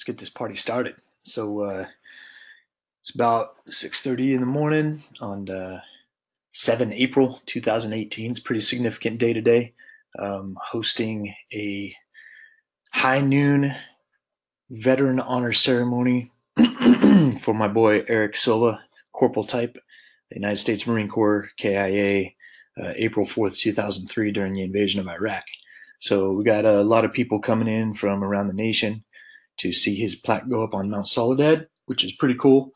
let's get this party started. So uh, it's about 6:30 in the morning on uh, 7 April 2018. It's a pretty significant day today. Um, hosting a high noon veteran honor ceremony for my boy Eric Silva, Corporal Type, United States Marine Corps, KIA, uh, April 4th, 2003, during the invasion of Iraq. So we got a lot of people coming in from around the nation to see his plaque go up on Mount Soledad, which is pretty cool.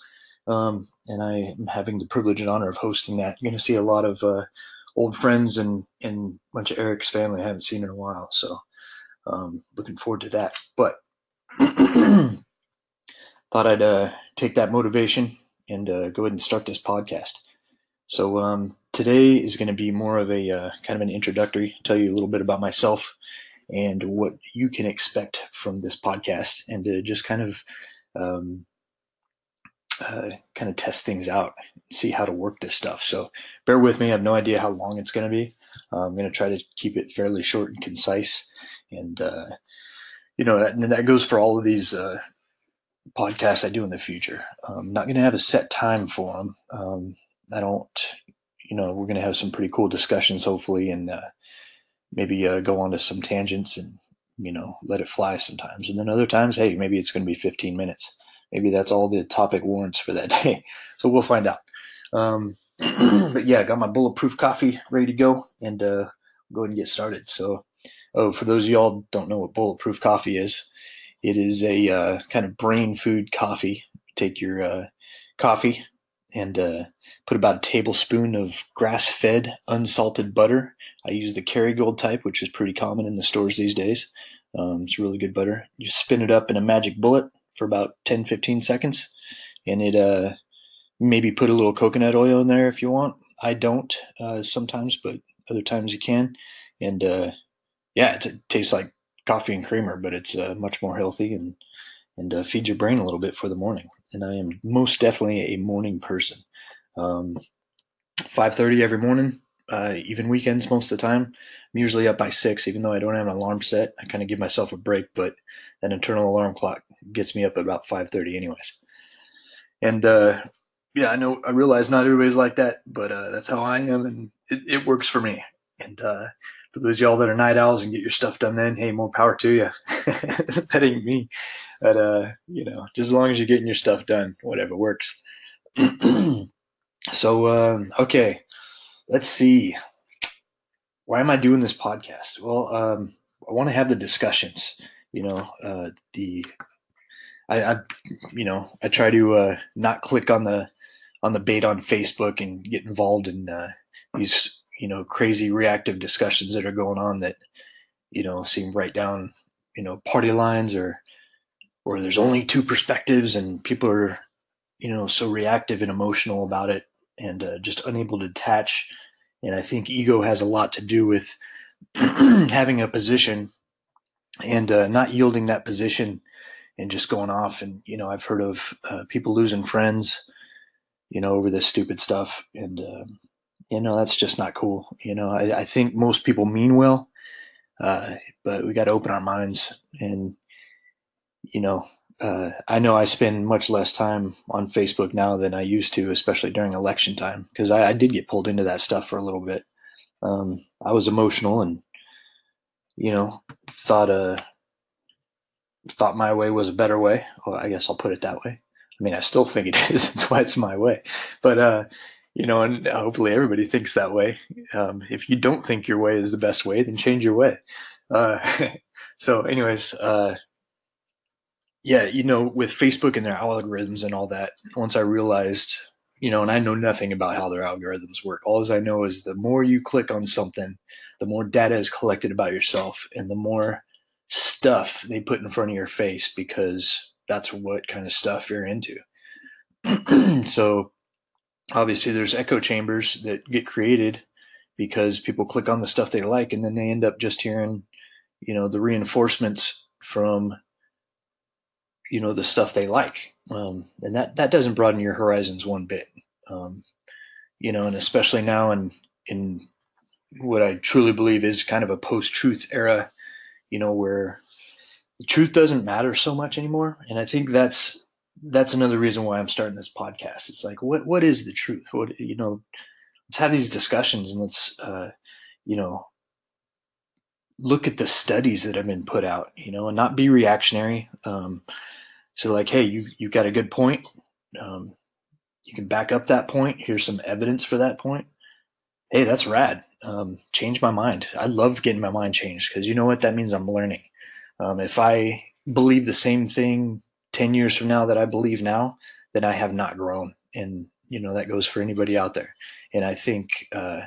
Um, and I am having the privilege and honor of hosting that. You're going to see a lot of uh, old friends and, and a bunch of Eric's family I haven't seen in a while. So um, looking forward to that. But thought I'd uh, take that motivation and uh, go ahead and start this podcast. So um, today is going to be more of a uh, kind of an introductory, tell you a little bit about myself and what you can expect from this podcast, and to just kind of um, uh, kind of test things out, see how to work this stuff. So bear with me. I have no idea how long it's going to be. Uh, I'm going to try to keep it fairly short and concise, and uh, you know that, that goes for all of these uh, podcasts I do in the future. I'm not going to have a set time for them. Um, I don't, you know, we're going to have some pretty cool discussions, hopefully, and uh, maybe uh, go on to some tangents and, you know, let it fly sometimes. And then other times, hey, maybe it's going to be 15 minutes. Maybe that's all the topic warrants for that day. So we'll find out. Um, but yeah, got my bulletproof coffee ready to go and uh, go ahead and get started. So, oh, for those of y'all don't know what bulletproof coffee is, it is a uh, kind of brain food coffee. Take your uh, coffee and uh, put about a tablespoon of grass fed unsalted butter. I use the Kerrygold type, which is pretty common in the stores these days. Um, it's really good butter. You spin it up in a magic bullet for about 10 15 seconds, and it uh, maybe put a little coconut oil in there if you want. I don't uh, sometimes, but other times you can. And uh, yeah, it, tastes like coffee and creamer, but it's uh, much more healthy and and uh, feeds your brain a little bit for the morning. And I am most definitely a morning person. Um, 5.30 every morning, uh, even weekends most of the time. I'm usually up by 6, even though I don't have an alarm set. I kind of give myself a break, but that internal alarm clock gets me up at about 5.30 anyways. And uh, yeah, I know, I realize not everybody's like that, but uh, that's how I am, and it, it works for me. And uh, for those y'all that are night owls and get your stuff done then, hey, more power to you. that ain't me. But, uh, you know, just as long as you're getting your stuff done, whatever works. So, um, okay, let's see. Why am I doing this podcast? Well, um, I want to have the discussions. You know, uh, the I, I, you know, I try to uh, not click on the on the bait on Facebook and get involved in uh, these you know crazy reactive discussions that are going on that you know seem right down you know party lines or or there's only two perspectives and people are you know so reactive and emotional about it and uh, just unable to detach. And I think ego has a lot to do with having a position and uh, not yielding that position and just going off. And, you know, I've heard of uh, people losing friends, you know, over this stupid stuff. And, um, you know, that's just not cool. You know, I, I think most people mean well, uh, but we got to open our minds and, you know, uh, I know I spend much less time on Facebook now than I used to, especially during election time, because I, I, did get pulled into that stuff for a little bit. Um, I was emotional and, you know, thought uh, thought my way was a better way. Well, I guess I'll put it that way. I mean, I still think it is. That's why it's my way. But uh, you know, and hopefully everybody thinks that way. Um, if you don't think your way is the best way, then change your way. Uh, so, anyways, uh, yeah, you know, with Facebook and their algorithms and all that, once I realized, you know, and I know nothing about how their algorithms work. All I know is the more you click on something, the more data is collected about yourself and the more stuff they put in front of your face because that's what kind of stuff you're into. so obviously there's echo chambers that get created because people click on the stuff they like and then they end up just hearing, you know, the reinforcements from you know the stuff they like um, and that that doesn't broaden your horizons one bit um, you know and especially now in in what i truly believe is kind of a post-truth era you know where the truth doesn't matter so much anymore. And I think that's that's another reason why I'm starting this podcast. It's like, what what is the truth? What you know, let's have these discussions and let's uh, you know look at the studies that have been put out, you know, and not be reactionary. Um, so like, hey, you you got a good point. Um, you can back up that point. Here's some evidence for that point. Hey, that's rad. Um, change my mind. I love getting my mind changed because you know what that means. I'm learning. Um, if I believe the same thing 10 years from now that I believe now, then I have not grown. And, you know, that goes for anybody out there. And I think, uh,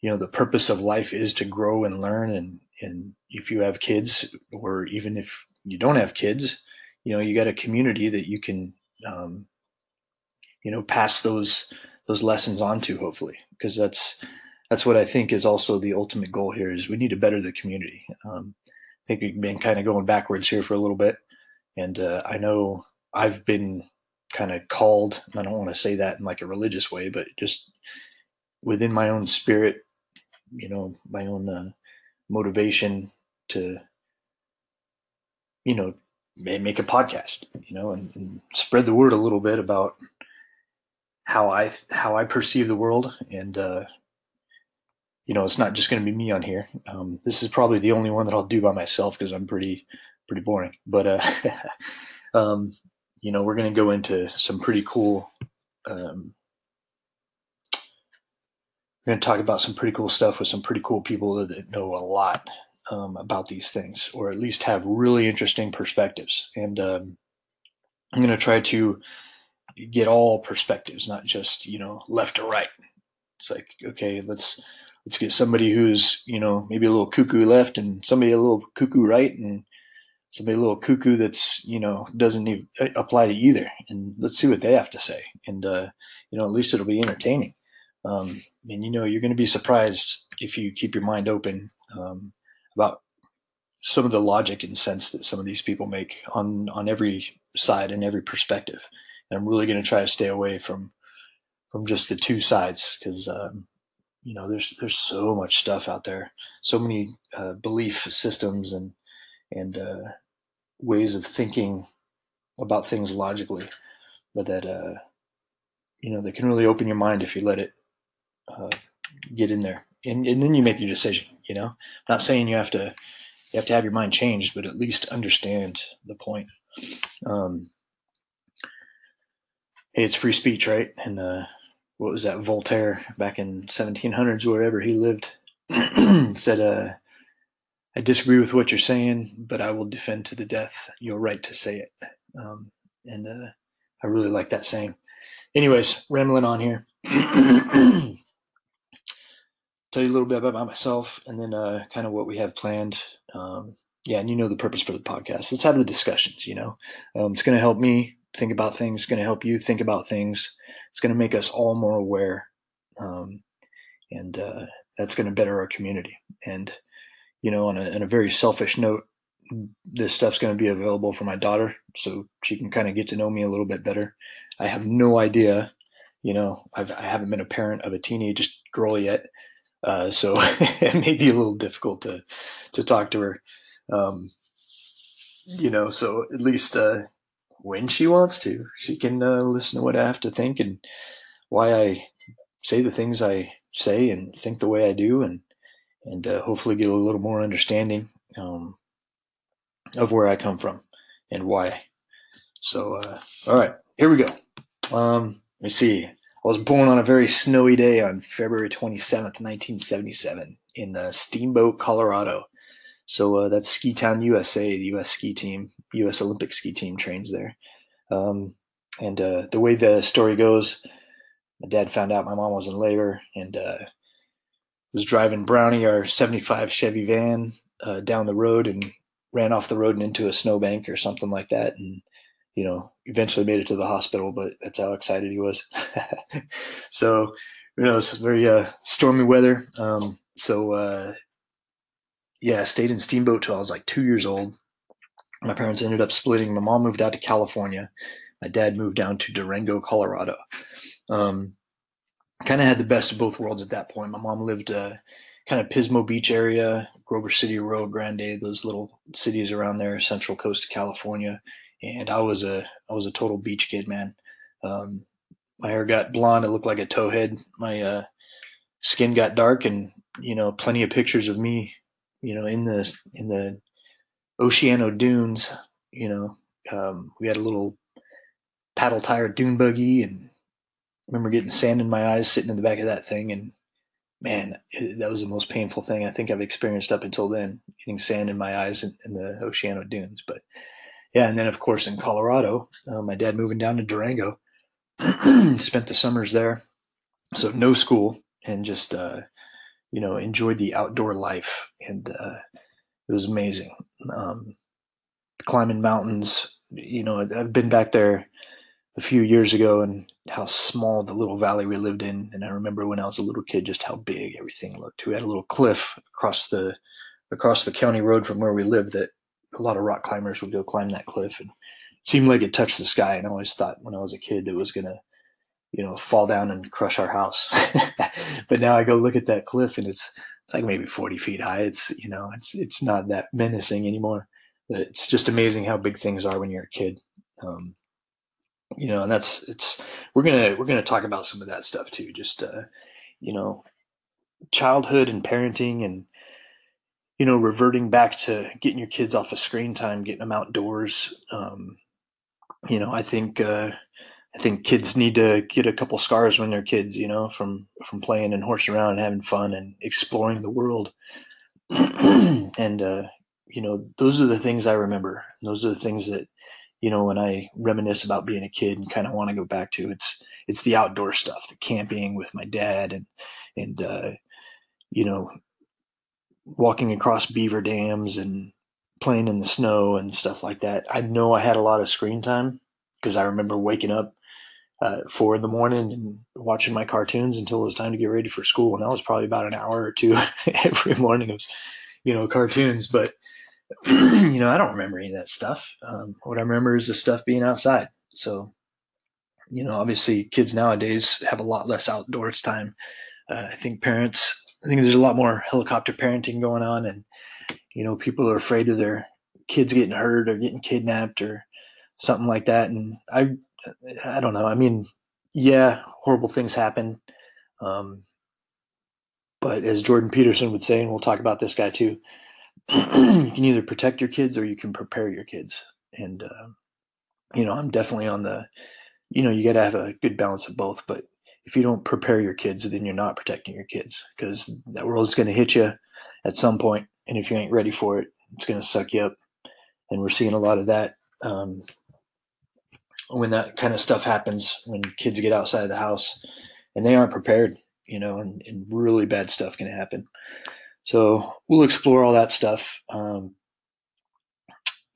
you know, the purpose of life is to grow and learn. And, and if you have kids, or even if you don't have kids, you know, you got a community that you can, um, you know, pass those, those lessons on to hopefully, because that's, that's what I think is also the ultimate goal here is we need to better the community. Um, I think we've been kind of going backwards here for a little bit. And uh, I know I've been kind of called, I don't want to say that in like a religious way, but just within my own spirit, you know, my own uh, motivation to, you know, make a podcast, you know, and, and spread the word a little bit about how I how I perceive the world and uh, you know, it's not just going to be me on here. Um, this is probably the only one that I'll do by myself because I'm pretty pretty boring. But uh, um, you know, we're going to go into some pretty cool. Um, we're going to talk about some pretty cool stuff with some pretty cool people that know a lot um, about these things, or at least have really interesting perspectives. And um, I'm going to try to get all perspectives, not just you know left or right. It's like okay, let's let's get somebody who's you know maybe a little cuckoo left and somebody a little cuckoo right and somebody a little cuckoo that's you know doesn't even uh, apply to either. And let's see what they have to say. And uh, you know at least it'll be entertaining. Um, and you know you're going to be surprised if you keep your mind open um, about some of the logic and sense that some of these people make on on every side and every perspective. And i'm really going to try to stay away from from just the two sides because um, you know there's there's so much stuff out there. So many uh, belief systems and and uh, ways of thinking about things logically but that uh, you know that can really open your mind if you let it uh, get in there. And, and then you make your decision you know? I'm not saying you have to you have to have your mind changed but at least understand the point. Um, hey it's free speech right? And uh, what was that Voltaire back in 1700s wherever he lived said uh, I disagree with what you're saying but I will defend to the death your right to say it. Um, and uh, I really like that saying. Anyways rambling on here. Tell you a little bit about myself and then uh, kind of what we have planned. Um, yeah and you know the purpose for the podcast. Let's have the discussions you know? Um, it's going to help me think about things it's going to help you think about things it's going to make us all more aware, um, and uh, that's going to better our community. And you know, on a, on a very selfish note, this stuff's going to be available for my daughter, so she can kind of get to know me a little bit better. I have no idea, you know, I've, I haven't been a parent of a teenage girl yet, uh, so it may be a little difficult to to talk to her. Um, you know, so at least uh, when she wants to. She can uh, listen to what I have to think and why I say the things I say and think the way I do, and and uh, hopefully get a little more understanding um, of where I come from and why. So, uh, all right, here we go. Um, let me see. I was born on a very snowy day on February 27th, 1977, in uh, Steamboat, Colorado. So uh, that's Ski Town USA, the U.S. ski team, U.S. Olympic ski team trains there. Um, and uh, the way the story goes, my dad found out my mom was in labor and uh, was driving Brownie, our 75 Chevy van, uh, down the road and ran off the road and into a snowbank or something like that. And, you know, eventually made it to the hospital, but that's how excited he was. so, you know, it's very uh, stormy weather. Um, so, uh, yeah, I stayed in Steamboat till I was like two years old. My parents ended up splitting. My mom moved out to California. My dad moved down to Durango, Colorado. Um, kind of had the best of both worlds at that point. My mom lived uh, kind of Pismo Beach area, Grover City, Arroyo Grande, those little cities around there, central coast of California. And I was a I was a total beach kid, man. Um, my hair got blonde; it looked like a towhead. My uh, skin got dark, and you know, plenty of pictures of me, you know, in the in the Oceano dunes. You know, um, we had a little paddle tire dune buggy, and remember getting sand in my eyes sitting in the back of that thing, and man, that was the most painful thing I think I've experienced up until then, getting sand in my eyes in, in the Oceano dunes. But yeah, and then of course in Colorado, uh, my dad moving down to Durango, spent the summers there, so no school, and just uh, you know enjoyed the outdoor life, and uh, it was amazing. Um, climbing mountains, you know, I've been back there a few years ago and how small the little valley we lived in. And I remember when I was a little kid, just how big everything looked. We had a little cliff across the across the county road from where we lived that a lot of rock climbers would go climb that cliff and it seemed like it touched the sky. And I always thought when I was a kid it was gonna, you know, fall down and crush our house. but now I go look at that cliff and it's it's like maybe 40 feet high. It's you know, it's it's not that menacing anymore. It's just amazing how big things are when you're a kid. Um, you know, and that's it's we're gonna we're gonna talk about some of that stuff too. Just uh, you know, childhood and parenting and you know reverting back to getting your kids off of screen time, getting them outdoors. Um, you know, I think uh, I think kids need to get a couple scars when they're kids. You know, from from playing and horsing around and having fun and exploring the world. and uh, you know, those are the things I remember. Those are the things that you know, when I reminisce about being a kid and kind of want to go back to, it's it's the outdoor stuff, the camping with my dad and and uh, you know, walking across beaver dams and playing in the snow and stuff like that. I know I had a lot of screen time because I remember waking up uh, four in the morning and watching my cartoons until it was time to get ready for school, and that was probably about an hour or two every morning of you know cartoons, but you know, I don't remember any of that stuff. Um, what I remember is the stuff being outside. So, you know, obviously kids nowadays have a lot less outdoors time. Uh, I think parents, I think there's a lot more helicopter parenting going on, and you know, people are afraid of their kids getting hurt or getting kidnapped or something like that. And I, I don't know. I mean, yeah, horrible things happen. Um, but as Jordan Peterson would say, and we'll talk about this guy too, you can either protect your kids or you can prepare your kids. And, uh, you know, I'm definitely on the, you know, you got to have a good balance of both. But if you don't prepare your kids, then you're not protecting your kids because that world is going to hit you at some point, And if you ain't ready for it, it's going to suck you up. And we're seeing a lot of that um, when that kind of stuff happens, when kids get outside of the house and they aren't prepared, you know, and, and really bad stuff can happen. So we'll explore all that stuff. Um,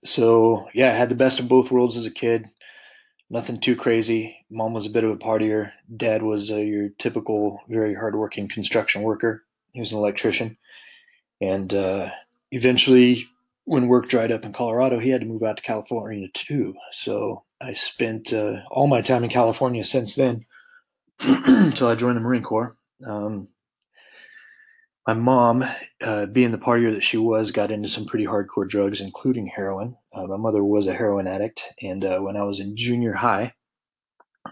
so yeah, I had the best of both worlds as a kid. Nothing too crazy. Mom was a bit of a partier. Dad was uh, your typical, very hardworking construction worker. He was an electrician, and uh, eventually, when work dried up in Colorado, he had to move out to California too. So I spent uh, all my time in California since then, until I joined the Marine Corps. Um, my mom, uh, being the partier that she was, got into some pretty hardcore drugs, including heroin. Uh, my mother was a heroin addict, and uh, when I was in junior high,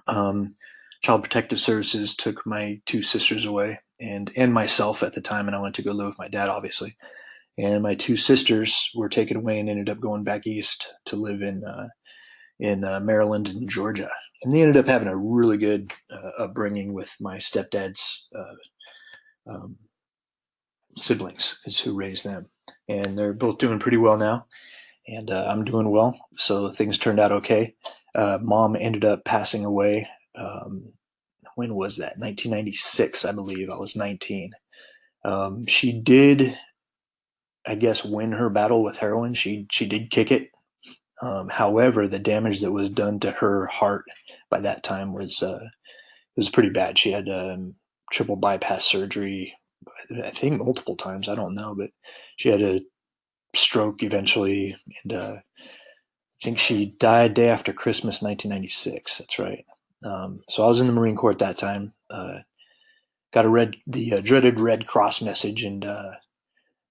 um, Child Protective Services took my two sisters away, and and myself at the time, and I went to go live with my dad, obviously. And my two sisters were taken away and ended up going back east to live in uh, in uh, Maryland and Georgia. And they ended up having a really good uh, upbringing with my stepdad's um, siblings is who raised them, and they're both doing pretty well now, and uh, I'm doing well. So things turned out okay. Uh, mom ended up passing away. Um, when was that? 1996, I believe. I was 19. Um, she did, I guess, win her battle with heroin. She she did kick it. Um, however, the damage that was done to her heart by that time was uh, was pretty bad. She had um, triple bypass surgery I think multiple times. I don't know, but she had a stroke eventually, and uh, I think she died day after Christmas, 1996. That's right. Um, so I was in the Marine Corps at that time. Uh, got a red the uh, dreaded Red Cross message, and uh,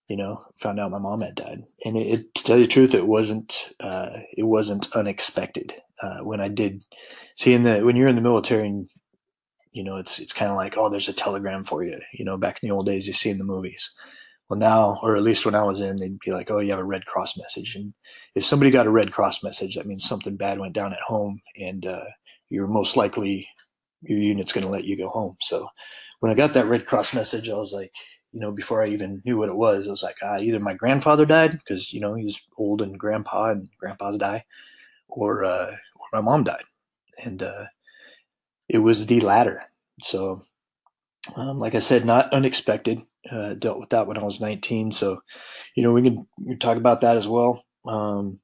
you know found out my mom had died. And it, it, to tell you the truth, it wasn't uh, it wasn't unexpected. Uh, when I did see in the when you're in the military and you know it's it's kind of like oh there's a telegram for you you know back in the old days you see in the movies. Well now or at least when i was in they'd be like oh you have a red cross message and if somebody got a red cross message that means something bad went down at home and uh, you're most likely your unit's going to let you go home. So when I got that Red Cross message, I was like, you know, before I even knew what it was, I was like, ah, either my grandfather died because you know he's old and grandpa and grandpas die, or uh, or my mom died, and uh, it was the latter. So, um, like I said, not unexpected. Uh, dealt with that when I was 19. So, you know, we can, talk about that as well. Um,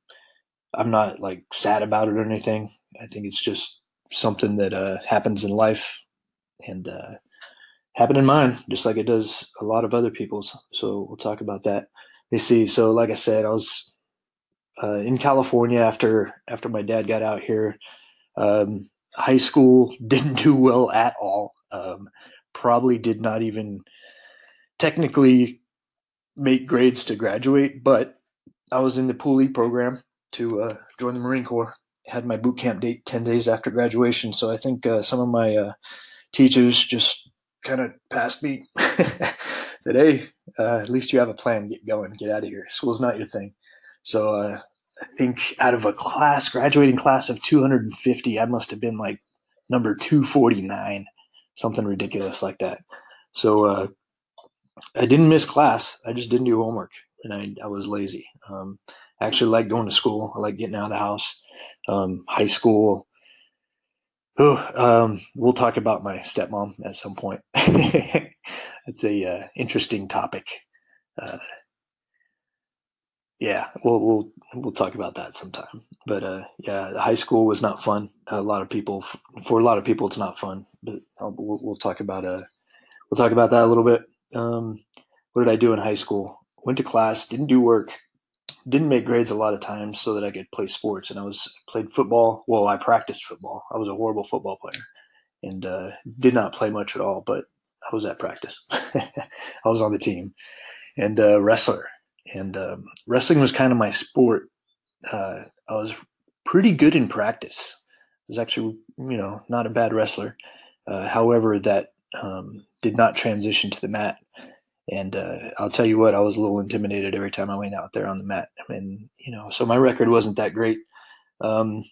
I'm not like sad about it or anything. I think it's just something that uh, happens in life, and uh, happened in mine, just like it does a lot of other people's. So we'll talk about that. You see. So like I said, I was uh, in California after after my dad got out here. Um, high school didn't do well at all. Um, probably did not even technically make grades to graduate, but I was in the Pool program to uh, join the Marine Corps. Had my boot camp date ten days after graduation, so I think uh, some of my uh, teachers just kind of passed me. Said, "Hey, uh, at least you have a plan. Get going. Get out of here. School's not your thing." So uh, I think out of a class, graduating class of 250, I must have been like number 249, something ridiculous like that. So uh, I didn't miss class. I just didn't do homework, and I, I was lazy. Um, I actually like going to school. I like getting out of the house. Um, high school, Oh, um, we'll talk about my stepmom at some point. it's a uh, interesting topic. Uh, yeah, we'll we'll we'll talk about that sometime. But uh, yeah, high school was not fun. A lot of people, for a lot of people, it's not fun. But I'll, we'll, we'll talk about uh, we'll talk about that a little bit. Um, what did I do in high school? Went to class, didn't do work, didn't make grades a lot of times so that I could play sports. And I was played football. Well, I practiced football. I was a horrible football player and uh, did not play much at all. But I was at practice. I was on the team and uh, wrestler. And um, wrestling was kind of my sport. Uh, I was pretty good in practice. I was actually, you know, not a bad wrestler. Uh, however, that um, did not transition to the mat and uh, I'll tell you what, I was a little intimidated every time I went out there on the mat. And, you know, so my record wasn't that great. Um,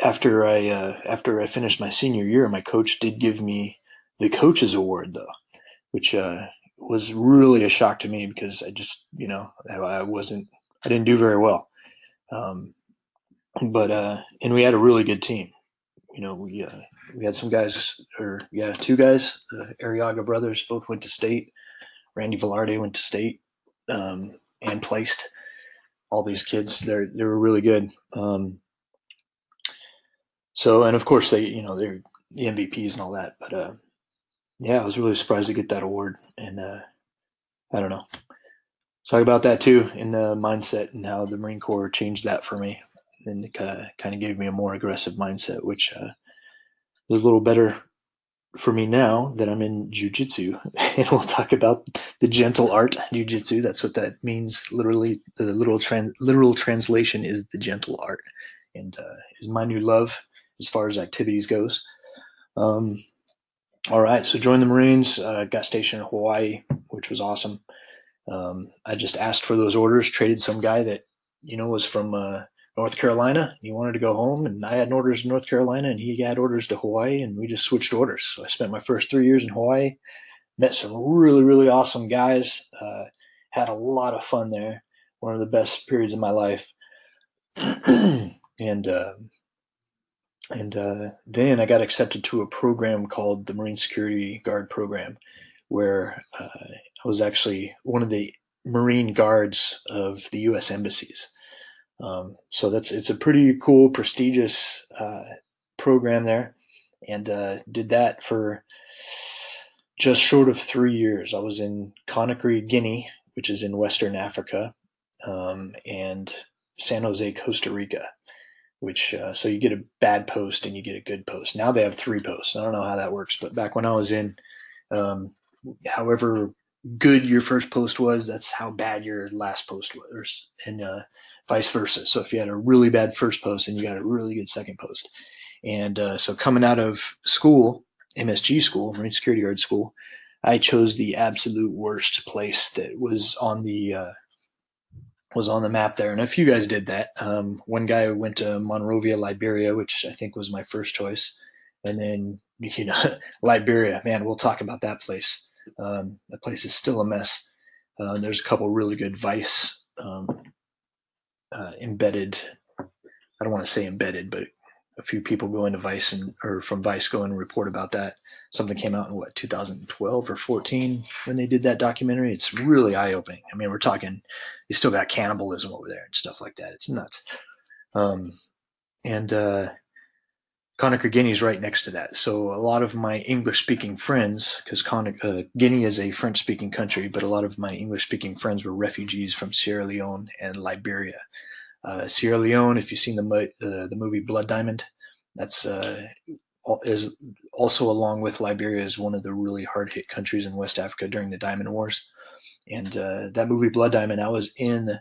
after I uh, after I finished my senior year, my coach did give me the coaches award though, which uh, was really a shock to me because I just you know I wasn't I didn't do very well, um, but uh, and we had a really good team. You know we uh, we had some guys, or yeah, two guys, the Arriaga brothers, both went to state. Randy Velarde went to state um, and placed. All these kids, they're they were really good. Um, so, and of course, they you know they're the MVPs and all that. But uh, yeah, I was really surprised to get that award, and uh, I don't know. Talk about that too in the mindset and how the Marine Corps changed that for me, and kind of gave me a more aggressive mindset, which uh, is a little better for me now that I'm in jujitsu, and we'll talk about the gentle art jujitsu. That's what that means. Literally, the literal trans- literal translation is the gentle art, and uh, is my new love as far as activities goes. Um, all right, so joined the Marines. Uh, got stationed in Hawaii, which was awesome. Um, I just asked for those orders. Traded some guy that you know was from uh, North Carolina. He wanted to go home, and I had orders in North Carolina, and he had orders to Hawaii, and we just switched orders. So I spent my first three years in Hawaii, met some really, really awesome guys, uh, had a lot of fun there. One of the best periods of my life, and uh, and uh, then I got accepted to a program called the Marine Security Guard Program, where uh, I was actually one of the Marine guards of the U.S. embassies. Um, so that's it's a pretty cool, prestigious uh, program there, and uh, did that for just short of three years. I was in Conakry, Guinea, which is in Western Africa, um, and San Jose, Costa Rica. Which uh, so you get a bad post and you get a good post. Now they have three posts. I don't know how that works, but back when I was in, um, however good your first post was, that's how bad your last post was, and uh, vice versa. So if you had a really bad first post, and you got a really good second post, and uh, so coming out of school, MSG school, Marine Security Guard school, I chose the absolute worst place that was on the uh, was on the map there. And a few guys did that. Um, one guy went to Monrovia, Liberia, which I think was my first choice. And then, you know, Liberia, man, we'll talk about that place. Um, that place is still a mess. Uh, there's a couple really good Vice um, uh, embedded, I don't want to say embedded, but a few people go into Vice and, or from Vice go and report about that something came out in what 2012 or 14 when they did that documentary. It's really eye opening. I mean, we're talking, you still got cannibalism over there and stuff like that. It's nuts. Um, and uh, Conakry Guinea is right next to that. So a lot of my English speaking friends, because uh, Guinea is a French speaking country, but a lot of my English speaking friends were refugees from Sierra Leone and Liberia. Uh, Sierra Leone, if you've seen the uh, the movie Blood Diamond, that's uh, is also along with Liberia is one of the really hard hit countries in West Africa during the Diamond Wars. And uh, that movie Blood Diamond, I was in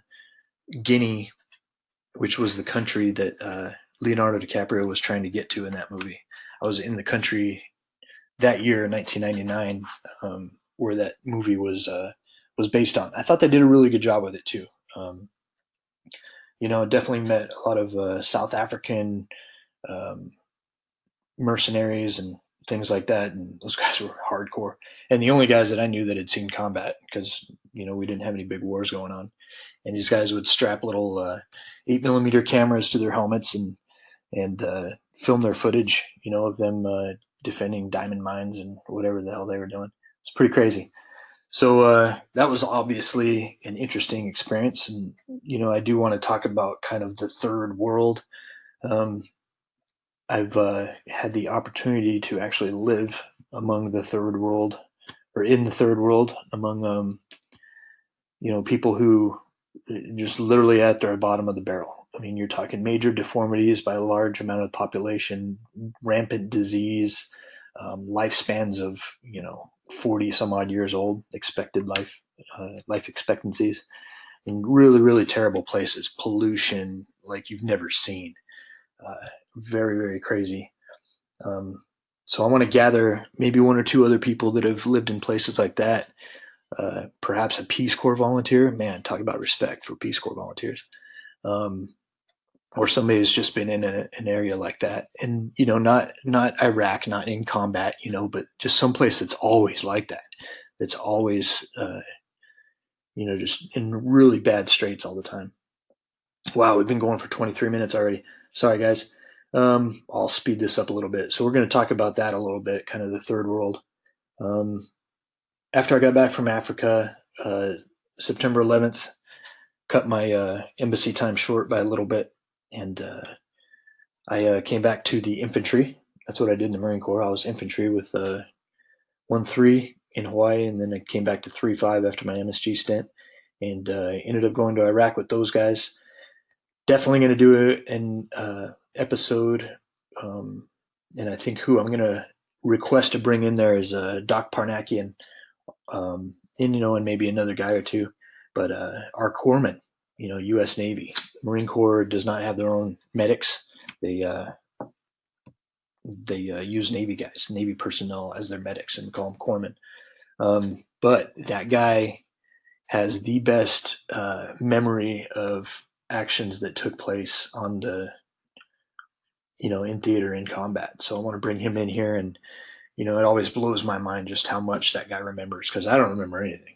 Guinea, which was the country that uh, Leonardo DiCaprio was trying to get to in that movie. I was in the country that year, 1999, um, where that movie was uh, was based on. I thought they did a really good job with it too. Um, you know, definitely met a lot of uh, South African um, mercenaries and things like that. And those guys were hardcore. And the only guys that I knew that had seen combat because, you know, we didn't have any big wars going on. And these guys would strap little uh, eight millimeter cameras to their helmets and, and uh, film their footage, you know, of them uh, defending diamond mines and whatever the hell they were doing. It's pretty crazy. So uh, that was obviously an interesting experience. And, you know, I do want to talk about kind of the third world. Um, I've uh, had the opportunity to actually live among the third world or in the third world among um, you know people who uh, just literally at their bottom of the barrel. I mean, you're talking major deformities by a large amount of population, rampant disease, um, lifespans of you know 40 some odd years old, expected life uh, life expectancies, in really really terrible places, pollution like you've never seen. Uh, very very crazy. Um, so I want to gather maybe one or two other people that have lived in places like that. Uh, perhaps a Peace Corps volunteer. Man, talk about respect for Peace Corps volunteers. Um, or somebody who's just been in a, an area like that, and you know, not not Iraq, not in combat, you know, but just someplace that's always like that. That's always, uh, you know, just in really bad straits all the time. Wow, we've been going for 23 minutes already. Sorry, guys. Um, I'll speed this up a little bit. So we're going to talk about that a little bit, kind of the third world. Um, after I got back from Africa, uh, September 11th, cut my uh, embassy time short by a little bit, and uh, I uh, came back to the infantry. That's what I did in the Marine Corps. I was infantry with uh, one three in Hawaii, and then I came back to three five after my MSG stint, and uh, ended up going to Iraq with those guys. Definitely going to do it in episode, um, and I think who I'm going to request to bring in there is uh, Doc Parnakian, um, and you know, and maybe another guy or two. But uh, our corpsmen, you know, U.S. Navy, Marine Corps does not have their own medics. They uh, they uh, use Navy guys, Navy personnel as their medics, and call them corpsmen. Um, but that guy has the best uh, memory of actions that took place on the you know, in theater in combat. So I want to bring him in here, and you know, it always blows my mind just how much that guy remembers because I don't remember anything.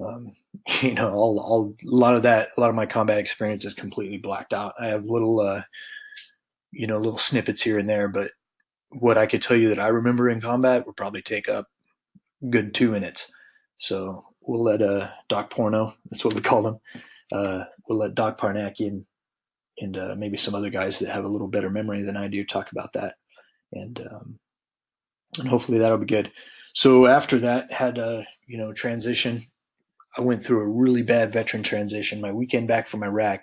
Um, you know, all, a lot of that, a lot of my combat experience is completely blacked out. I have little, uh, you know, little snippets here and there, but what I could tell you that I remember in combat would probably take up good two minutes. So we'll let uh, Doc Porno, that's what we call him, uh, we'll let Doc Parnakian and uh, maybe some other guys that have a little better memory than I do talk about that, and um, and hopefully that'll be good. So after that, had a you know transition. I went through a really bad veteran transition. My weekend back from Iraq,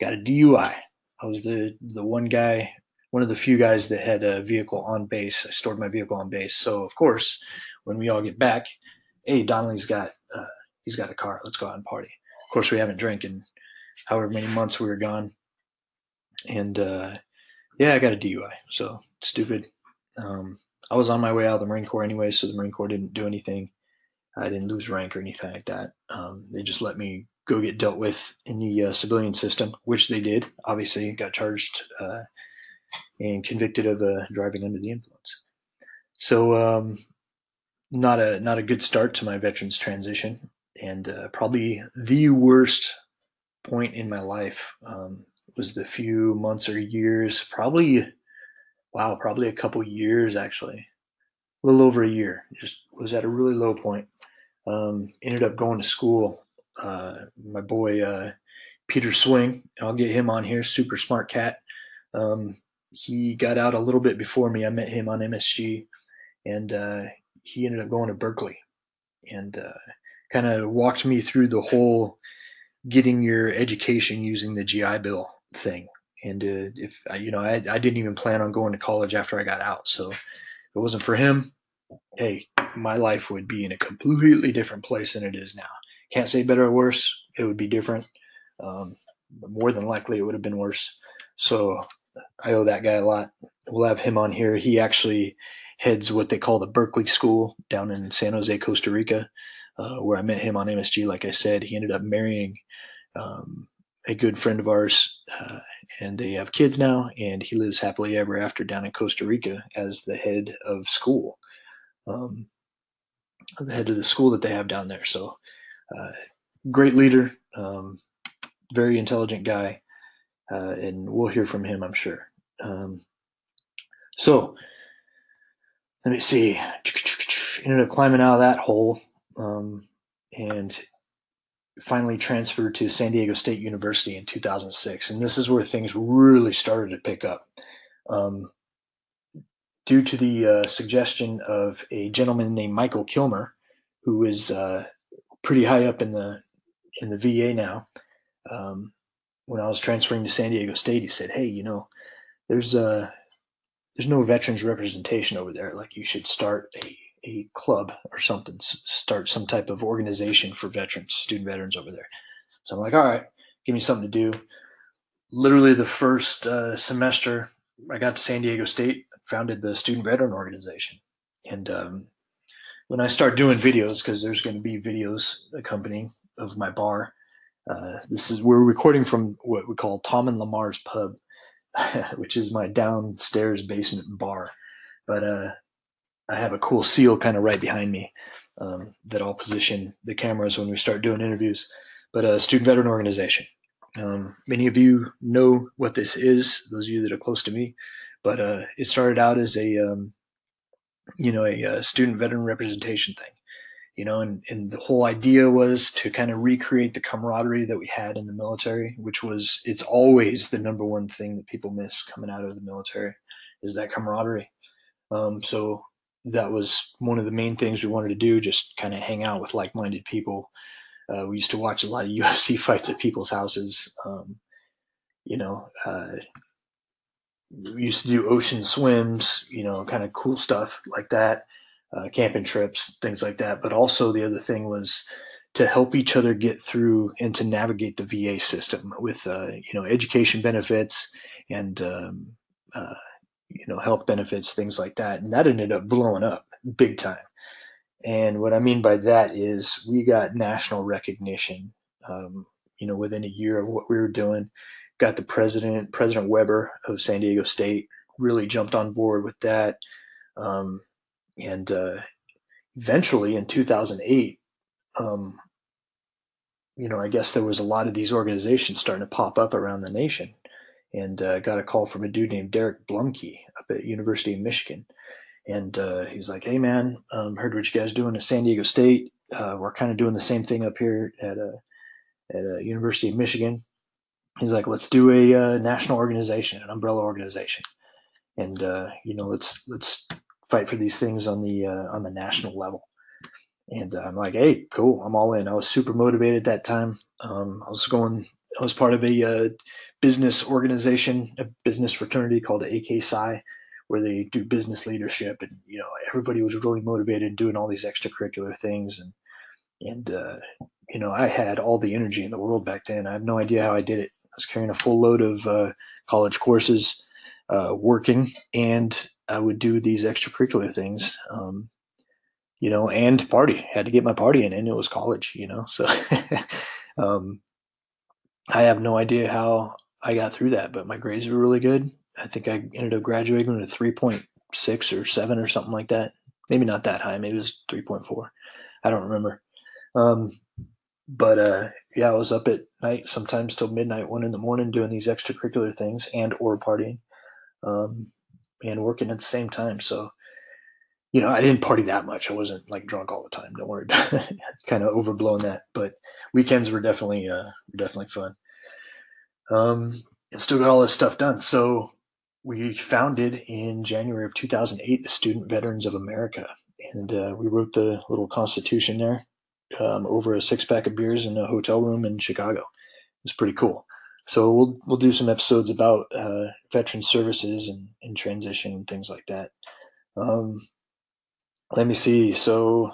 got a DUI. I was the the one guy, one of the few guys that had a vehicle on base. I stored my vehicle on base, so of course, when we all get back, hey, Donnelly's got uh, he's got a car. Let's go out and party. Of course, we haven't drank in however many months we were gone, and uh, yeah, I got a DUI. So stupid. Um, I was on my way out of the Marine Corps anyway, so the Marine Corps didn't do anything. I didn't lose rank or anything like that. Um, they just let me go get dealt with in the uh, civilian system, which they did. Obviously, got charged uh, and convicted of uh, driving under the influence. So, um, not a not a good start to my veterans transition, and uh, probably the worst point in my life um, was the few months or years, probably wow, probably a couple years actually, a little over a year. Just was at a really low point. Um, ended up going to school. Uh, my boy uh, Peter Swing, I'll get him on here. Super smart cat. Um, he got out a little bit before me. I met him on MSG, and uh, he ended up going to Berkeley, and uh, kind of walked me through the whole getting your education using the GI Bill thing. And uh, if you know, I, I didn't even plan on going to college after I got out. So if it wasn't for him, hey, my life would be in a completely different place than it is now. Can't say better or worse. It would be different. Um, more than likely, it would have been worse. So I owe that guy a lot. We'll have him on here. He actually heads what they call the Berkeley School down in San Jose, Costa Rica, uh, where I met him on MSG. Like I said, he ended up marrying um, a good friend of ours, uh, and they have kids now, and he lives happily ever after down in Costa Rica as the head of school, um, the head of the school that they have down there. So, uh, great leader, um, very intelligent guy, uh, and we'll hear from him, I'm sure. Um, so, let me see. Ended up climbing out of that hole, um, and finally transferred to San Diego State University in 2006, and this is where things really started to pick up. Um, due to the uh, suggestion of a gentleman named Michael Kilmer, who is uh, pretty high up in the in the VA now. Um, when I was transferring to San Diego State, he said, "Hey, you know, there's uh, there's no veterans representation over there. Like, you should start a a club or something, start some type of organization for veterans, student veterans over there. So I'm like, all right, give me something to do. Literally the first uh, semester, I got to San Diego State, founded the student veteran organization. And um, when I start doing videos, because there's going to be videos accompanying of my bar, uh, this is we're recording from what we call Tom and Lamar's Pub, which is my downstairs basement bar. But uh, I have a cool seal kind of right behind me um, that I'll position the cameras when we start doing interviews. But a student veteran organization. Um, many of you know what this is, those of you that are close to me. But uh, it started out as a, um, you know, a, a, student veteran representation thing. You know, and, and the whole idea was to kind of recreate the camaraderie that we had in the military, which was it's always the number one thing that people miss coming out of the military is that camaraderie. Um, so that was one of the main things we wanted to do just kind of hang out with like-minded people. Uh, we used to watch a lot of ufc fights at people's houses um, you know uh, we used to do ocean swims you know kind of cool stuff like that uh, camping trips things like that. But also the other thing was to help each other get through and to navigate the va system with uh, you know education benefits and um, uh, you know, health benefits, things like that. And that ended up blowing up big time. And what I mean by that is we got national recognition, um, you know, within a year of what we were doing. Got the president, President Weber of San Diego State, really jumped on board with that. Um, and uh, eventually in 2008, um, you know, I guess there was a lot of these organizations starting to pop up around the nation and uh, got a call from a dude named Derek Blumke up at University of Michigan. And uh, he's like, "Hey man, um, heard what you guys doing at San Diego State. Uh, we're kind of doing the same thing up here at a uh, at a uh, University of Michigan." He's like, "Let's do a uh, national organization, an umbrella organization, and you know, let's let's fight for these things on the on the national level." And I'm like, "Hey, cool, I'm all in." I was super motivated at that time. Um, I was going. I was part of a business organization, a business fraternity called AK Psi, where they do business leadership, and you know everybody was really motivated doing all these extracurricular things, and and uh, you know I had all the energy in the world back then. I have no idea how I did it. I was carrying a full load of uh, college courses, uh, working, and I would do these extracurricular things. Um, you know, and party. Had to get my party in, and it was college. You know, so um, I have no idea how I got through that, but my grades were really good. I think I ended up graduating with a 3.6 or 7 or something like that. Maybe not that high. Maybe it was 3.4. I don't remember. Um, but uh, yeah, I was up at night sometimes till midnight, one in the morning, doing these extracurricular things and or partying, um, and working at the same time. So, you know, I didn't party that much. I wasn't like drunk all the time. Don't worry kind of overblown that. But weekends were definitely uh, were definitely fun. Um, and still got all this stuff done. So we founded in January of 2008 the Student Veterans of America, and uh, we wrote the little constitution there um, over a six pack of beers in a hotel room in Chicago. It was pretty cool. So we'll we'll do some episodes about uh, veteran services and, and transition and things like that. Um, let me see. So,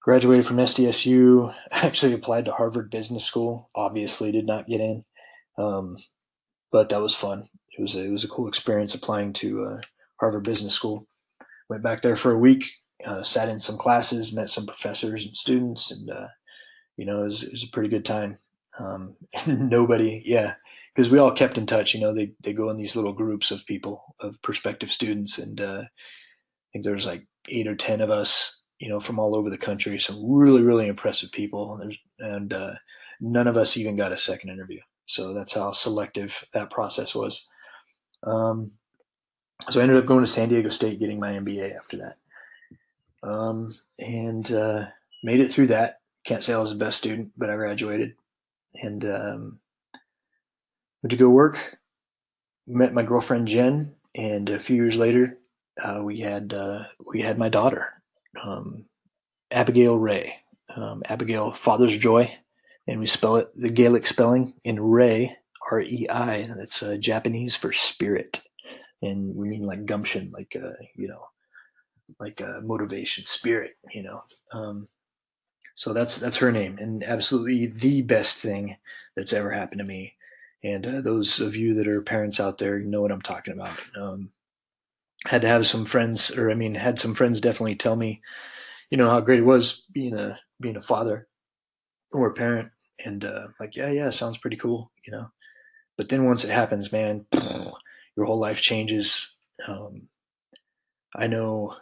graduated from SDSU. Actually applied to Harvard Business School. Obviously, did not get in. Um, but that was fun. It was a, it was a cool experience applying to uh, Harvard Business School. Went back there for a week, uh, sat in some classes, met some professors and students, and uh, you know it was, it was, a pretty good time. Um, nobody, yeah, because we all kept in touch. You know, they they go in these little groups of people of prospective students, and uh, I think there's like eight or ten of us, you know, from all over the country. Some really really impressive people, and, and uh, none of us even got a second interview. So that's how selective that process was. Um, so I ended up going to San Diego State, getting my MBA after that, um, and uh, made it through that. Can't say I was the best student, but I graduated and um, went to go work. Met my girlfriend Jen, and a few years later, uh, we had uh, we had my daughter, um, Abigail Rei. Um, Abigail, Father's Joy, and we spell it the Gaelic spelling in Rei, R E I. That's uh, Japanese for spirit, and we mean like gumption, like uh, you know, like uh, motivation, spirit. You know, um, so that's that's her name, and absolutely the best thing that's ever happened to me. And uh, those of you that are parents out there know what I'm talking about. Um, had to have some friends, or I mean, had some friends definitely tell me, you know, how great it was being a being a father or a parent. And uh, like yeah yeah sounds pretty cool you know. But then once it happens man your whole life changes. Um, i know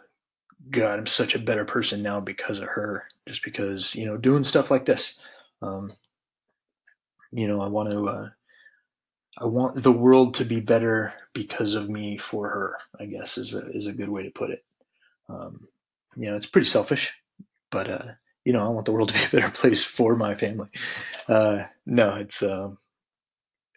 god i'm such a better person now because of her just because you know doing stuff like this. Um, you know i want to uh, i want the world to be better because of me for her i guess is a is a good way to put it um, you know it's pretty selfish but uh, you know, I want the world to be a better place for my family. Uh, no, it's, um,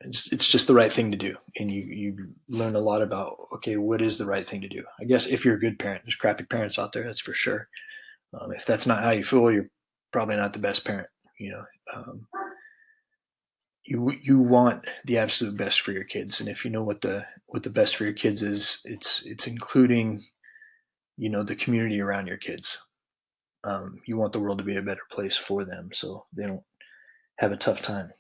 it's it's just the right thing to do, and you you learn a lot about okay, what is the right thing to do. I guess if you're a good parent, there's crappy parents out there, that's for sure. Um, if that's not how you feel, you're probably not the best parent. You know, um, you you want the absolute best for your kids, and if you know what the what the best for your kids is, it's it's including, you know, the community around your kids um, you want the world to be a better place for them so they don't have a tough time.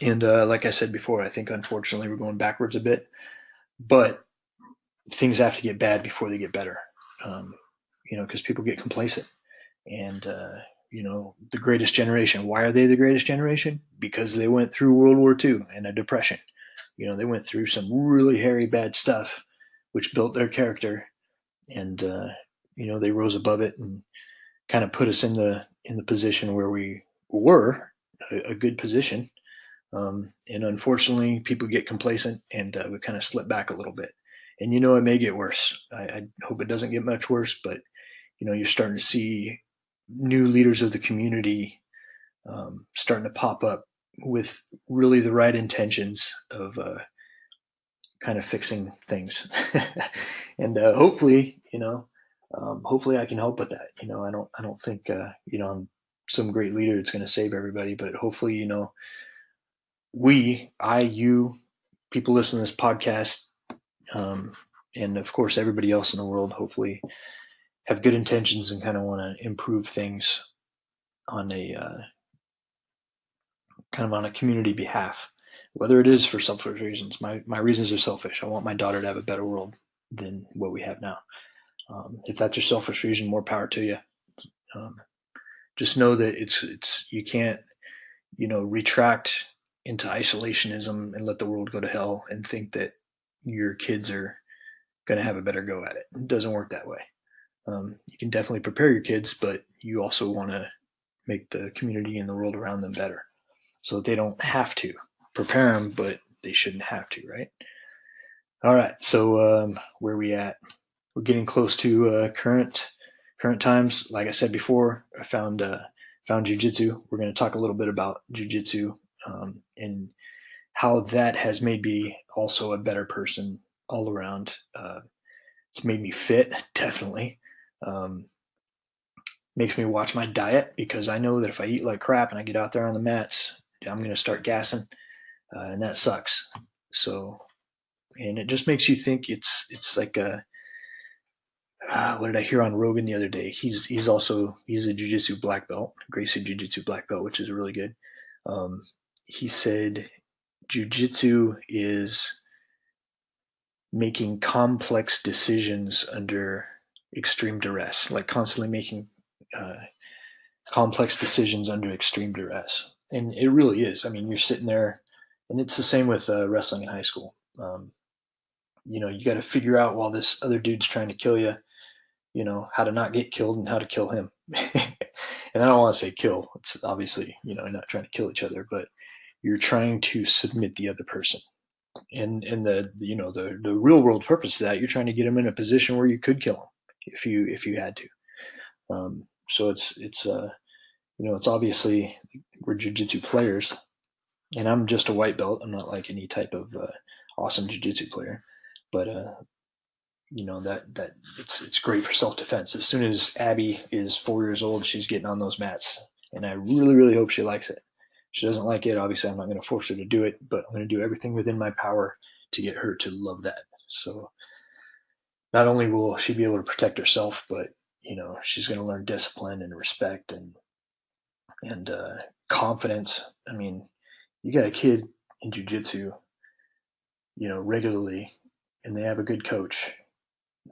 And uh, like I said before, I think unfortunately we're going backwards a bit, but things have to get bad before they get better. Um, you know, because people get complacent. And, uh, you know, the greatest generation, why are they the greatest generation? Because they went through World War II and a depression. You know, they went through some really hairy, bad stuff, which built their character. And, uh, you know, they rose above it and kind of put us in the in the position where we were a, a good position. Um, and unfortunately, people get complacent and uh, we kind of slip back a little bit. And you know, it may get worse. I, I hope it doesn't get much worse, but you know, you're starting to see new leaders of the community um, starting to pop up with really the right intentions of uh, kind of fixing things. and uh, hopefully, you know, um, hopefully I can help with that. You know, I don't, I don't think, uh, you know, I'm some great leader that's going to save everybody. But hopefully, you know, we, I, you, people listening to this podcast, um, and of course everybody else in the world, hopefully, have good intentions and kind of want to improve things on a uh, kind of on a community behalf, whether it is for selfish reasons. My my reasons are selfish. I want my daughter to have a better world than what we have now. Um, if that's your selfish reason, more power to you. Um, just know that it's it's you can't you know retract into isolationism and let the world go to hell and think that your kids are going to have a better go at it. It doesn't work that way. Um, you can definitely prepare your kids, but you also want to make the community and the world around them better so they don't have to prepare them, but they shouldn't have to, right? All right, so um, where we at? We're getting close to uh, current current times. Like I said before, I found uh, found jujitsu. We're going to talk a little bit about jujitsu um, and how that has made me also a better person all around. Uh, it's made me fit, definitely. Um, makes me watch my diet because I know that if I eat like crap and I get out there on the mats, I'm going to start gassing, uh, and that sucks. So, and it just makes you think it's it's like a uh, what did I hear on Rogan the other day? He's he's also he's a jujitsu black belt, Gracie jujitsu black belt, which is really good. Um, he said jujitsu is making complex decisions under extreme duress, like constantly making uh, complex decisions under extreme duress. And it really is. I mean, you're sitting there, and it's the same with uh, wrestling in high school. Um, you know, you got to figure out while this other dude's trying to kill you, you know, how to not get killed and how to kill him. and I don't want to say kill. It's obviously, you know, not trying to kill each other, but you're trying to submit the other person. And and the you know the the real world purpose of that, you're trying to get him in a position where you could kill him if you if you had to. Um, so it's it's uh you know it's obviously we're jujitsu players, and I'm just a white belt. I'm not like any type of uh, awesome jujitsu player, but uh, you know that that it's it's great for self defense. As soon as Abby is four years old, she's getting on those mats, and I really really hope she likes it. She doesn't like it. Obviously, I'm not going to force her to do it, but I'm going to do everything within my power to get her to love that. So not only will she be able to protect herself, but you know she's going to learn discipline and respect and and uh, confidence. I mean, you got a kid in jujitsu, you know, regularly, and they have a good coach.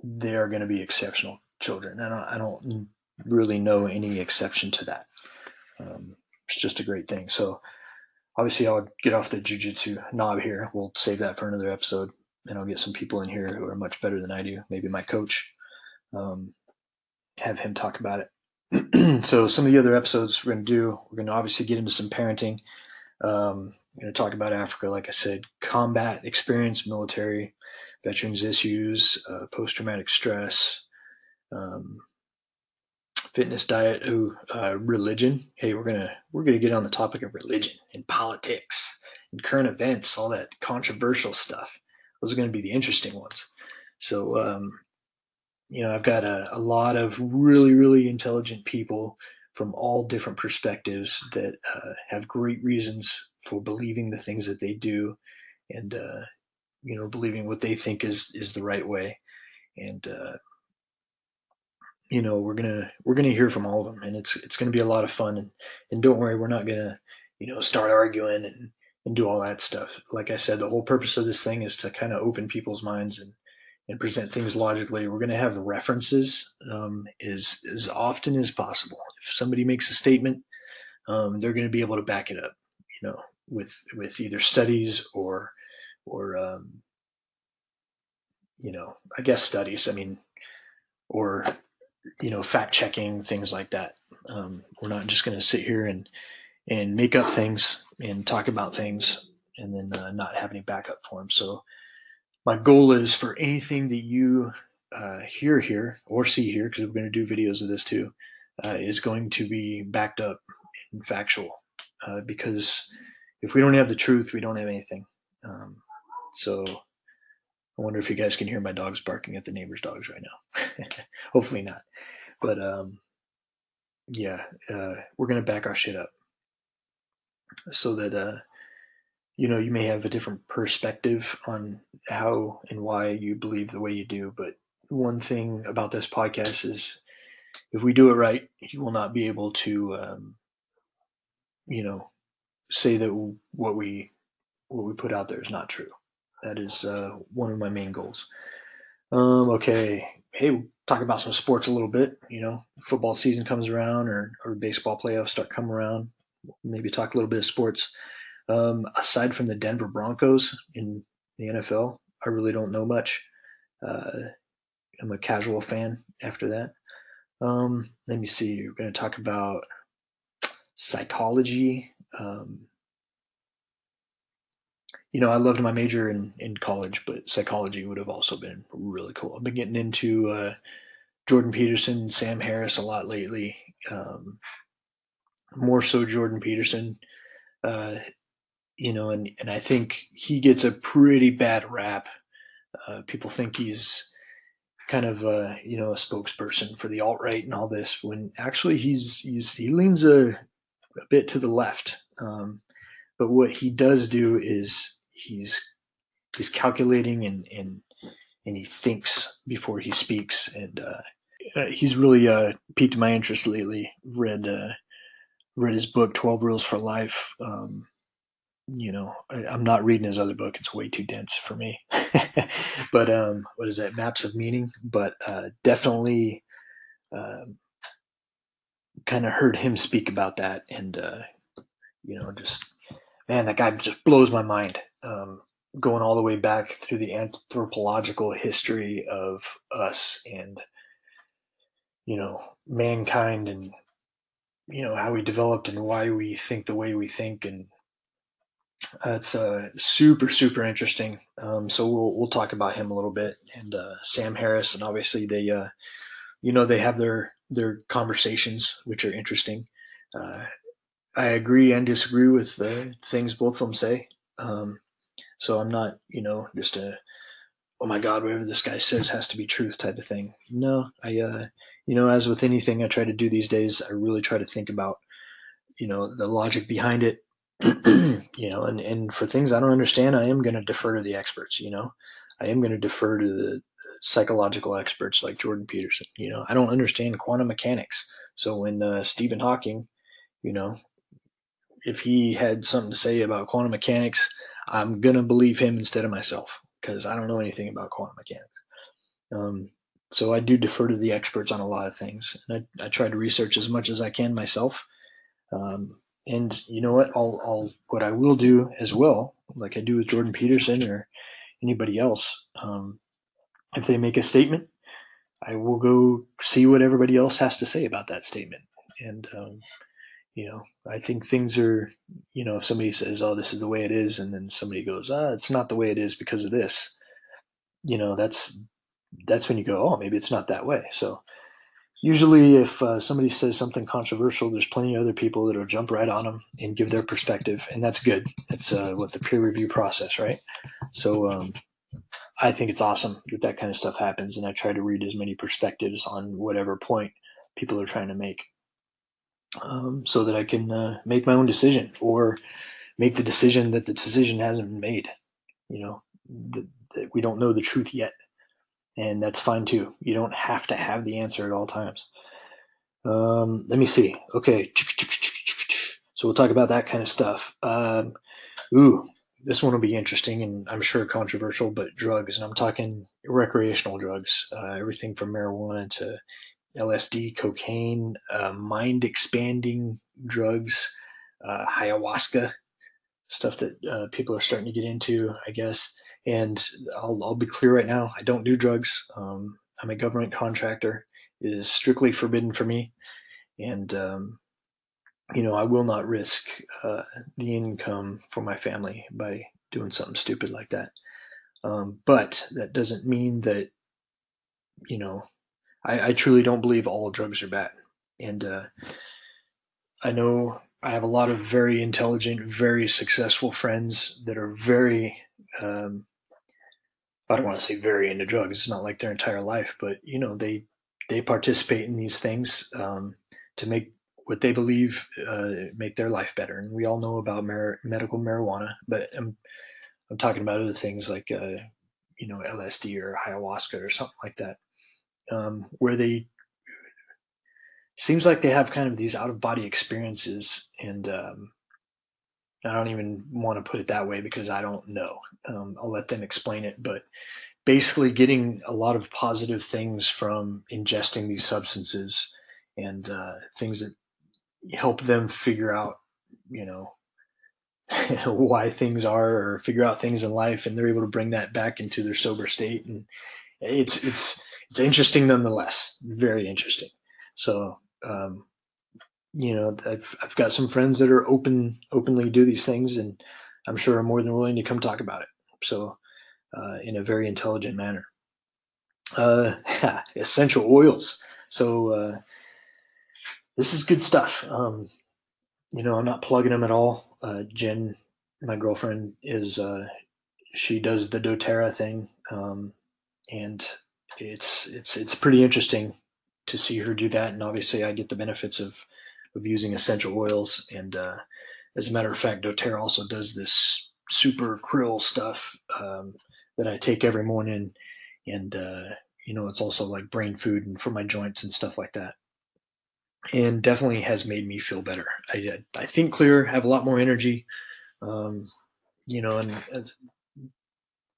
They are going to be exceptional children. I don't, I don't really know any exception to that. Um, it's just a great thing. So, obviously, I'll get off the jujitsu knob here. We'll save that for another episode, and I'll get some people in here who are much better than I do. Maybe my coach. Um, have him talk about it. so some of the other episodes we're going to do, we're going to obviously get into some parenting. Um, we're going to talk about Africa, like I said, combat experience, military, veterans issues, uh, post traumatic stress, um, fitness, diet, ooh, uh, religion. Hey, we're gonna we're gonna get on the topic of religion and politics and current events, all that controversial stuff. Those are going to be the interesting ones. So um, you know, I've got a, a lot of really, really intelligent people from all different perspectives that uh, have great reasons for believing the things that they do and, uh, you know, believing what they think is, is the right way. And, uh, you know, we're going to, we're going to hear from all of them and it's, it's going to be a lot of fun and, and don't worry, we're not going to, you know, start arguing and, and do all that stuff. Like I said, the whole purpose of this thing is to kind of open people's minds and, and present things logically. We're going to have references um, as as often as possible. If somebody makes a statement, um, they're going to be able to back it up, you know, with with either studies or or um, you know, I guess studies. I mean, or you know, fact checking things like that. Um, we're not just going to sit here and and make up things and talk about things and then uh, not have any backup for them. So my goal is for anything that you uh, hear here or see here, because we're going to do videos of this too, uh, is going to be backed up and factual. Uh, because if we don't have the truth, we don't have anything. Um, so I wonder if you guys can hear my dogs barking at the neighbor's dogs right now. Hopefully not. But um, yeah, uh, we're gonna back our shit up so that uh, you know you may have a different perspective on how and why you believe the way you do. But one thing about this podcast is, if we do it right, you will not be able to, um, you know, say that what we what we put out there is not true. That is uh, one of my main goals. Um, okay, hey, we'll talk about some sports a little bit. You know, football season comes around, or or baseball playoffs start coming around. Maybe talk a little bit of sports. Um, aside from the Denver Broncos in the NFL, I really don't know much. Uh, I'm a casual fan after that. Um, let me see. We're going to talk about psychology. Um, you know, I loved my major in, in college, but psychology would have also been really cool. I've been getting into uh, Jordan Peterson, Sam Harris a lot lately. Um, more so Jordan Peterson. Uh, you know, and, and I think he gets a pretty bad rap. Uh, people think he's kind of uh, you know a spokesperson for the alt right and all this, when actually he's he's he leans a, a bit to the left. Um, but what he does do is he's he's calculating and and and he thinks before he speaks, and uh, uh he's really uh, piqued my interest lately. Read uh, read his book Twelve Rules for Life. Um, you know, I, am not reading his other book; it's way too dense for me. but um, what is that? Maps of Meaning. But uh, definitely, um, kind of heard him speak about that, and uh, you know, just man, that guy just blows my mind. Um, going all the way back through the anthropological history of us and you know mankind and you know how we developed and why we think the way we think and that's uh, super super interesting. Um, so we'll we'll talk about him a little bit and uh, sam harris and obviously they uh, you know they have their their conversations which are interesting. Uh, i agree and disagree with the things both of them say. Um, so i'm not you know just a oh my god whatever this guy says has to be truth type of thing. No i uh, you know, as with anything I try to do these days, I really try to think about, you know, the logic behind it. you know, and, and for things I don't understand, I am going to defer to the experts, you know, I am going to defer to the psychological experts like Jordan Peterson. You know, I don't understand quantum mechanics. So when uh, Stephen Hawking, you know, if he had something to say about quantum mechanics, I'm going to believe him instead of myself because I don't know anything about quantum mechanics. Um, so I do defer to the experts on a lot of things. And I, I try to research as much as I can myself. Um, and you know what? I'll, I'll, what I will do as well, like I do with Jordan Peterson or anybody else, um, if they make a statement, I will go see what everybody else has to say about that statement. And, um, you know, I think things are, you know, if somebody says, oh, this is the way it is, and then somebody goes, ah, it's not the way it is because of this, you know, that's that's when you go, oh, maybe it's not that way. So usually, if uh, somebody says something controversial, there's plenty of other people that'll jump right on them and give their perspective, and that's good. That's uh, what the peer review process, right? So um, I think it's awesome that that kind of stuff happens, and I try to read as many perspectives on whatever point people are trying to make, um, so that I can uh, make my own decision or make the decision that the decision hasn't been made. You know, that we don't know the truth yet and that's fine too. You don't have to have the answer at all times. Um, let me see. Okay, so we'll talk about that kind of stuff. Um, ooh, this one will be interesting and I'm sure controversial, but drugs, and I'm talking recreational drugs, uh, everything from marijuana to LSD, cocaine, uh, mind expanding drugs, uh, ayahuasca, stuff that uh, people are starting to get into, I guess. And I'll, I'll be clear right now I don't do drugs. Um, I'm a government contractor. It is strictly forbidden for me. And, um, you know, I will not risk uh, the income for my family by doing something stupid like that. Um, but that doesn't mean that, you know, I, I, truly don't believe all drugs are bad. And uh, I know I have a lot of very intelligent, very successful friends that are very um, I don't want to say very into drugs. It's not like their entire life, but you know, they they participate in these things um, to make what they believe uh, make their life better. And we all know about mar- medical marijuana, but I'm I'm talking about other things like uh, you know LSD or ayahuasca or something like that, um, where they seems like they have kind of these out of body experiences and um, I don't even want to put it that way because I don't know. Um, I'll let them explain it, but basically getting a lot of positive things from ingesting these substances and uh, things that help them figure out, you know, why things are or figure out things in life, and they're able to bring that back into their sober state, and it's it's it's interesting nonetheless, very interesting. So um, you know, I've I've got some friends that are open openly do these things, and I'm sure are more than willing to come talk about it. So, uh, in a very intelligent manner. Uh, essential oils. So uh, this is good stuff. Um, you know, I'm not plugging them at all. Uh, Jen, my girlfriend, is uh, she does the doTERRA thing, um, and it's it's it's pretty interesting to see her do that. And obviously, I get the benefits of of using essential oils. And uh, as a matter of fact, doTERRA also does this super krill stuff um, that I take every morning, and uh, you know it's also like brain food and for my joints and stuff like that. And definitely has made me feel better. I I think clearer, have a lot more energy, um, you know, and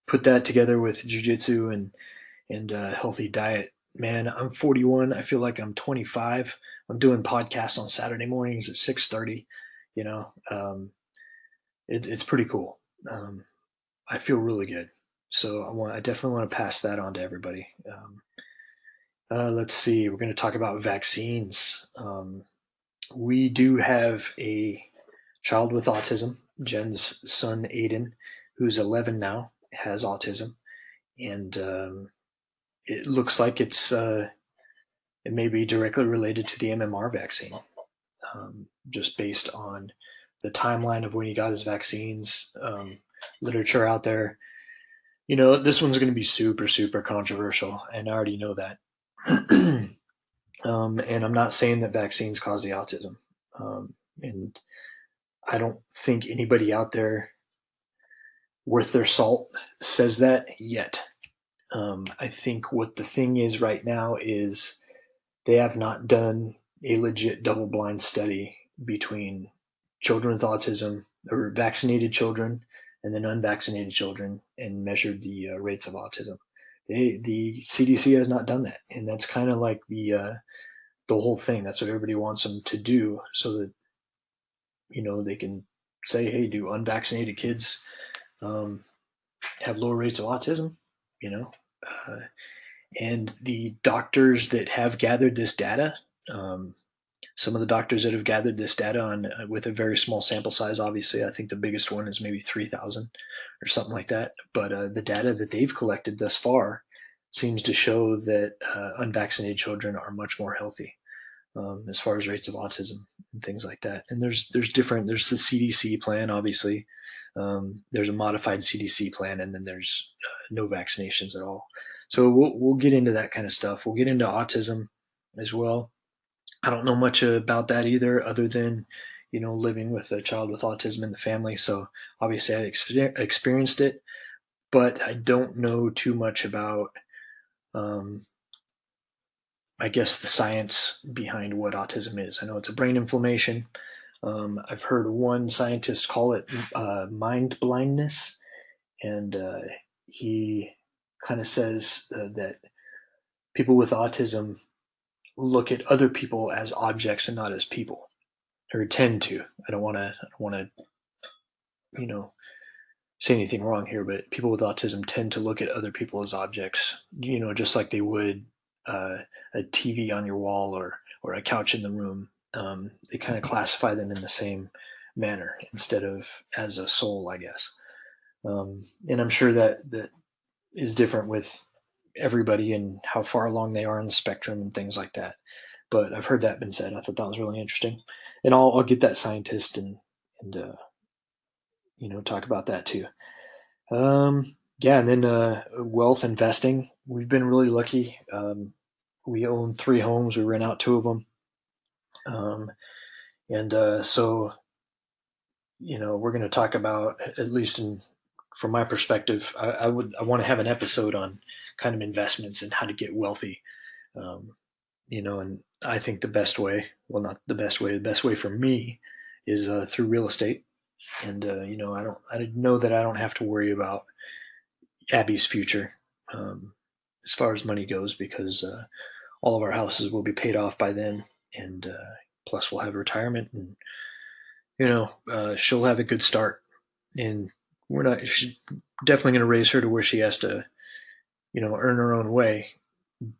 put that together with jujitsu and and a uh, healthy diet. Man, I'm 41. I feel like I'm 25 I'm doing podcasts on Saturday mornings at 6:30. You know, um, it, it's pretty cool. Um, I feel really good, so I want I definitely want to pass that on to everybody. Um, uh, let's see, we're going to talk about vaccines. Um, we do have a child with autism. Jen's son Aiden, who's 11 now, has autism, and um, it looks like it's uh, it may be directly related to the MMR vaccine, um, just based on the timeline of when he got his vaccines, um, literature out there. You know, this one's going to be super, super controversial, and I already know that. um, and I'm not saying that vaccines cause the autism. Um, and I don't think anybody out there worth their salt says that yet. Um, I think what the thing is right now is they have not done a legit double blind study between children with autism or vaccinated children and then unvaccinated children and measured the uh, rates of autism. They, the CDC has not done that, and that's kind of like the uh, the whole thing. That's what everybody wants them to do, so that you know they can say, "Hey, do unvaccinated kids um, have lower rates of autism?" You know, uh, and the doctors that have gathered this data, um, some of the doctors that have gathered this data on uh, with a very small sample size, obviously, I think the biggest one is maybe 3,000 or something like that. But uh, the data that they've collected thus far seems to show that uh, unvaccinated children are much more healthy um, as far as rates of autism and things like that. And there's there's different. There's the CDC plan, obviously. Um, there's a modified CDC plan, and then there's uh, no vaccinations at all. So we'll we'll get into that kind of stuff. We'll get into autism as well. I don't know much about that either, other than you know living with a child with autism in the family. So obviously I experienced it, but I don't know too much about. Um, I guess the science behind what autism is. I know it's a brain inflammation. Um, I've heard one scientist call it uh, mind blindness, and uh, he kind of says uh, that people with autism look at other people as objects and not as people, or tend to. I don't want to. Want to. You know, say anything wrong here, but people with autism tend to look at other people as objects. You know, just like they would uh, a TV on your wall or or a couch in the room. Um, they kind of classify them in the same manner instead of as a soul, I guess. Um, and I'm sure that that is different with everybody and how far along they are in the spectrum and things like that. But I've heard that been said. I thought that was really interesting, and I'll I'll get that scientist and and uh, you know talk about that too. Um, yeah, and then uh, wealth investing. We've been really lucky. Um, we own three homes. We rent out two of them. Um, and uh, so, you know, we're going to talk about at least in from my perspective, I, I would I want to have an episode on kind of investments and how to get wealthy. Um, you know, and I think the best way, well, not the best way, the best way for me is uh, through real estate. And uh, you know, I don't, I know that I don't have to worry about Abby's future um, as far as money goes because uh, all of our houses will be paid off by then, and uh, plus we'll have retirement, and you know, uh, she'll have a good start. And we're not she's definitely going to raise her to where she has to, you know, earn her own way,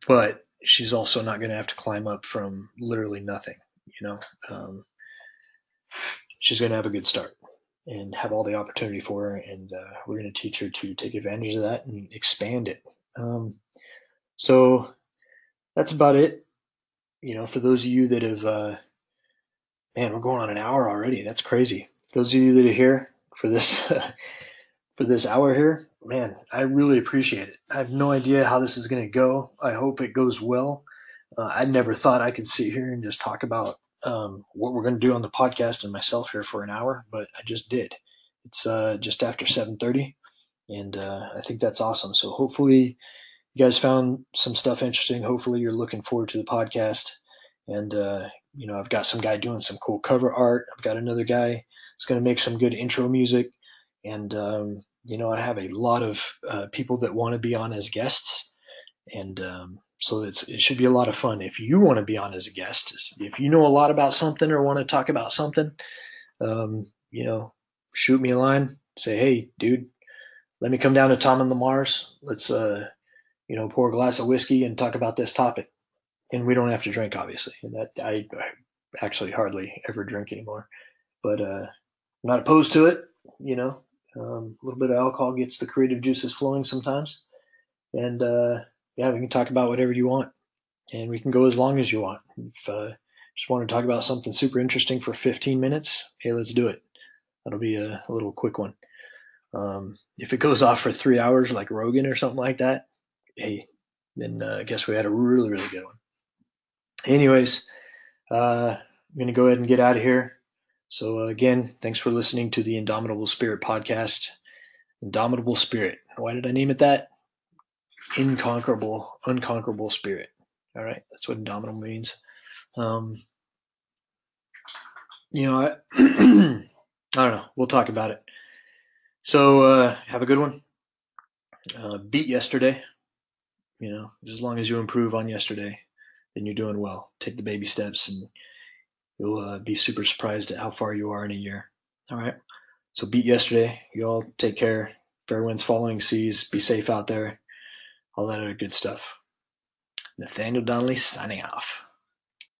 but she's also not going to have to climb up from literally nothing. You know, um, she's going to have a good start and have all the opportunity for her, and uh, we're going to teach her to take advantage of that and expand it. Um, so that's about it. You know, for those of you that have, uh, man, we're going on an hour already. That's crazy. those of you that are here for this for this hour here, man, I really appreciate it. I have no idea how this is going to go. I hope it goes well. Uh, I never thought I could sit here and just talk about um, what we're going to do on the podcast and myself here for an hour, but I just did. It's uh, just after 7:30, and uh, I think that's awesome. So hopefully, you guys found some stuff interesting. Hopefully, you're looking forward to the podcast. And uh, you know, I've got some guy doing some cool cover art. I've got another guy that's going to make some good intro music, and um, you know, I have a lot of uh, people that want to be on as guests, and um, so it's it should be a lot of fun. If you want to be on as a guest, if you know a lot about something or want to talk about something, um, you know, shoot me a line. Say, hey, dude, let me come down to Tom and Lamar's. Let's, uh, you know, pour a glass of whiskey and talk about this topic. And we don't have to drink, obviously. And that I, I actually hardly ever drink anymore, but uh, I'm not opposed to it. You know, um, a little bit of alcohol gets the creative juices flowing sometimes, and uh, yeah, we can talk about whatever you want, and we can go as long as you want. If uh, just want to talk about something super interesting for 15 minutes, hey, let's do it. That'll be a, a little quick one. Um, if it goes off for three hours, like Rogan or something like that, hey, then uh, I guess we had a really, really good one. Anyways, uh, I'm going to go ahead and get out of here. So, uh, again, thanks for listening to the Indomitable Spirit podcast. Indomitable Spirit. Why did I name it that? inconquerable, unconquerable spirit. All right, that's what indomitable means. Um, you know, I, I don't know. We'll talk about it. So uh, have a good one. Uh, beat yesterday. You know, as long as you improve on yesterday, then you're doing well. Take the baby steps, and you'll uh, be super surprised at how far you are in a year. All right. So beat yesterday. You all take care. Fair winds following seas. Be safe out there all that other good stuff. Nathaniel Donnelly signing off.